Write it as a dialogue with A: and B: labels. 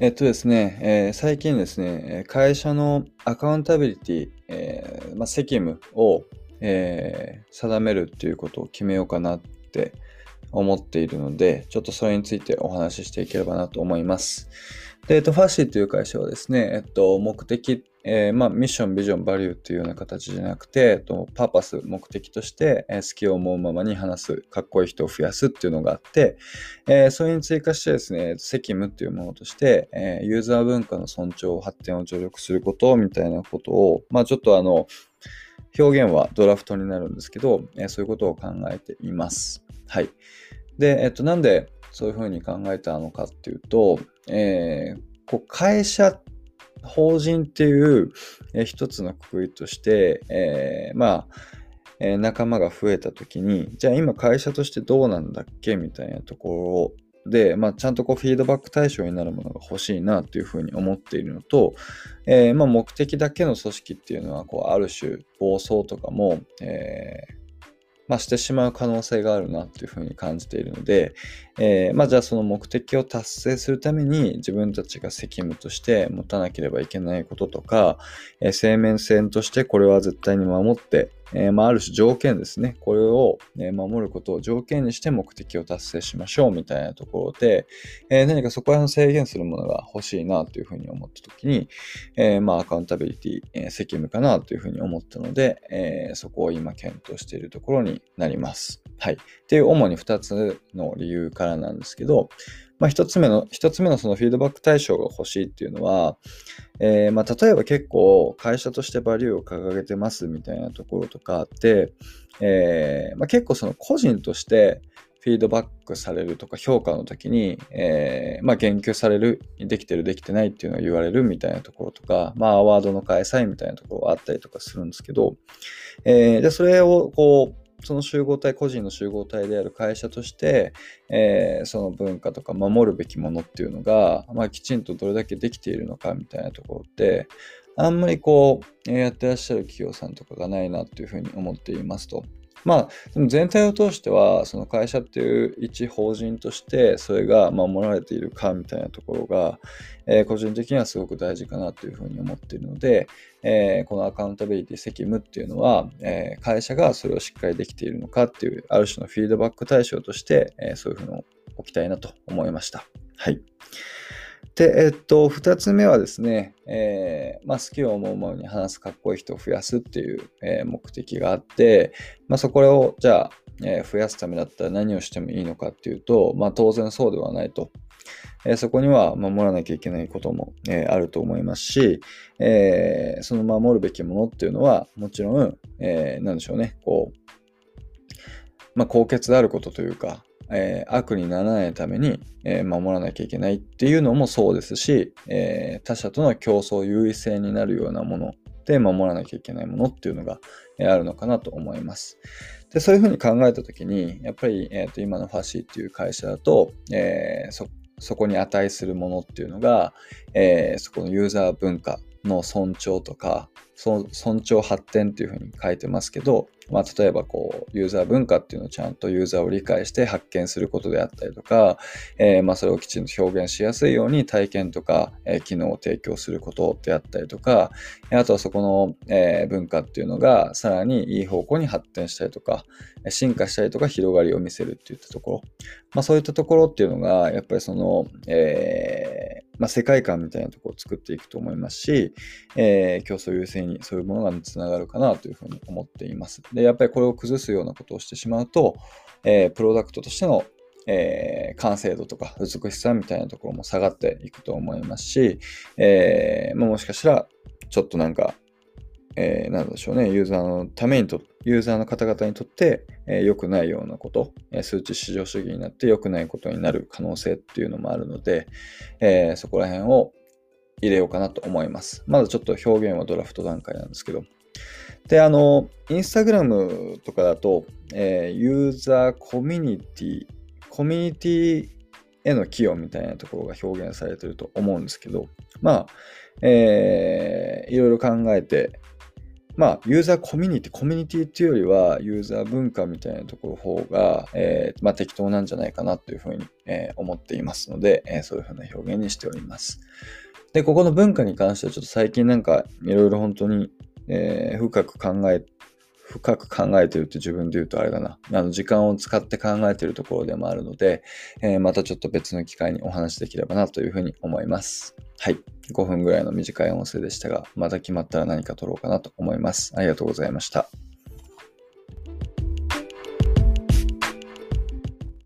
A: えっとですね、えー最近ですね、会社のアカウンタビリティ、えーまあ、責務を、えー定めるっていうことを決めようかなって思っているので、ちょっとそれについてお話ししていければなと思います。で、えっと、ファッシーという会社はですね、えっと、目的、えーまあ、ミッション、ビジョン、バリューっていうような形じゃなくて、えっと、パーパス、目的として、えー好きを思うままに話す、かっこいい人を増やすっていうのがあって、えーそれに追加してですね、責務っていうものとして、えーユーザー文化の尊重、発展を助力することみたいなことを、まあちょっとあの、表現はドラフトになるんですけど、えーそういうことを考えています。はい。で、えっと、なんでそういうふうに考えたのかっていうと、えーこう会社、法人っていう、えー一つのくくりとして、えーまあ、えー仲間が増えた時に、じゃあ今会社としてどうなんだっけみたいなところで、まあ、ちゃんとこうフィードバック対象になるものが欲しいなというふうに思っているのと、えーまあ、目的だけの組織っていうのはこうある種暴走とかも、えまあ、してしまう可能性があるなっていうふうに感じているので、えーまあ、じゃあその目的を達成するために自分たちが責務として持たなければいけないこととか、えー生命線としてこれは絶対に守って、えーまあ、ある種条件ですね。これを、え守ることを条件にして目的を達成しましょうみたいなところで、え何かそこら辺を制限するものが欲しいなというふうに思ったときに、えまあ、アカウンタビリティ、え責務かなというふうに思ったので、えそこを今検討しているところになります。はい。っていう主に2つの理由からなんですけど、まあ、1つ目の、一つ目のそのフィードバック対象が欲しいっていうのは、えーま、例えば結構会社としてバリューを掲げてますみたいなところとかあって、えーま、結構その個人としてフィードバックされるとか評価の時に、えーまあ、言及される、できてるできてないっていうのを言われるみたいなところとか、まあ、アワードの開催みたいなところがあったりとかするんですけど、えーで、それをこう、その集合体、個人の集合体である会社として、えーその文化とか守るべきものっていうのが、まあ、きちんとどれだけできているのかみたいなところって、あんまりこう、やってらっしゃる企業さんとかがないなっていうふうに思っていますと。まあ、でも全体を通しては、その会社っていう一法人として、それが守られているかみたいなところが、えー個人的にはすごく大事かなというふうに思っているので、えーこのアカウンタビリティ責務っていうのは、えー会社がそれをしっかりできているのかっていう、ある種のフィードバック対象として、えーそういうふうに置きたいなと思いました。はい。で、えっと、二つ目はですね、えーまあ、好きを思うままに話すかっこいい人を増やすっていう、えー目的があって、まあ、そこをじゃあ、えー増やすためだったら何をしてもいいのかっていうと、まあ、当然そうではないと。えそこには守らなきゃいけないことも、えあると思いますし、えその守るべきものっていうのは、もちろん、えーなんでしょうね、こう、まあ、高潔であることというか、えー悪にならないために、えー守らなきゃいけないっていうのもそうですし、えー他者との競争優位性になるようなもので守らなきゃいけないものっていうのが、えあるのかなと思います。で、そういうふうに考えたときに、やっぱり、えーと今のファシーっていう会社だと、えそこに値するものっていうのが、えそこのユーザー文化の尊重とか、そ尊重発展っていうふうに書いてますけど、まあ、例えばこう、ユーザー文化っていうのをちゃんとユーザーを理解して発見することであったりとか、えーまあ、それをきちんと表現しやすいように体験とか、えー機能を提供することであったりとか、あとはそこの、えー文化っていうのがさらにいい方向に発展したりとか、進化したりとか広がりを見せるっていったところ、まあ、そういったところっていうのが、やっぱりその、えーまあ、世界観みたいなところを作っていくと思いますし、えー競争優勢にそういうものがつながるかなというふうに思っています。で、やっぱりこれを崩すようなことをしてしまうと、えープロダクトとしての、えー完成度とか美しさみたいなところも下がっていくと思いますし、えーまあ、もしかしたらちょっとなんか、えーなんでしょうね、ユーザーのためにと、ユーザーの方々にとって、えー良くないようなこと、えー数値至上主義になって良くないことになる可能性っていうのもあるので、えーそこら辺を入れようかなと思います。まだちょっと表現はドラフト段階なんですけど。で、あの、インスタグラムとかだと、えーユーザーコミュニティ、コミュニティへの寄与みたいなところが表現されてると思うんですけど、まあ、えーいろいろ考えて、まあ、ユーザーコミュニティ、コミュニティっていうよりは、ユーザー文化みたいなところ方が、えー、まあ、適当なんじゃないかなというふうに、えー、思っていますので、えー、そういうふうな表現にしております。で、ここの文化に関しては、ちょっと最近なんか、いろいろ本当に、え深く考え深く考えてるって自分で言うとあれだな。あの、時間を使って考えてるところでもあるので、えー、またちょっと別の機会にお話しできればなというふうに思います。はい。5分ぐらいの短い音声でしたが、また決まったら何か撮ろうかなと思います。ありがとうございました。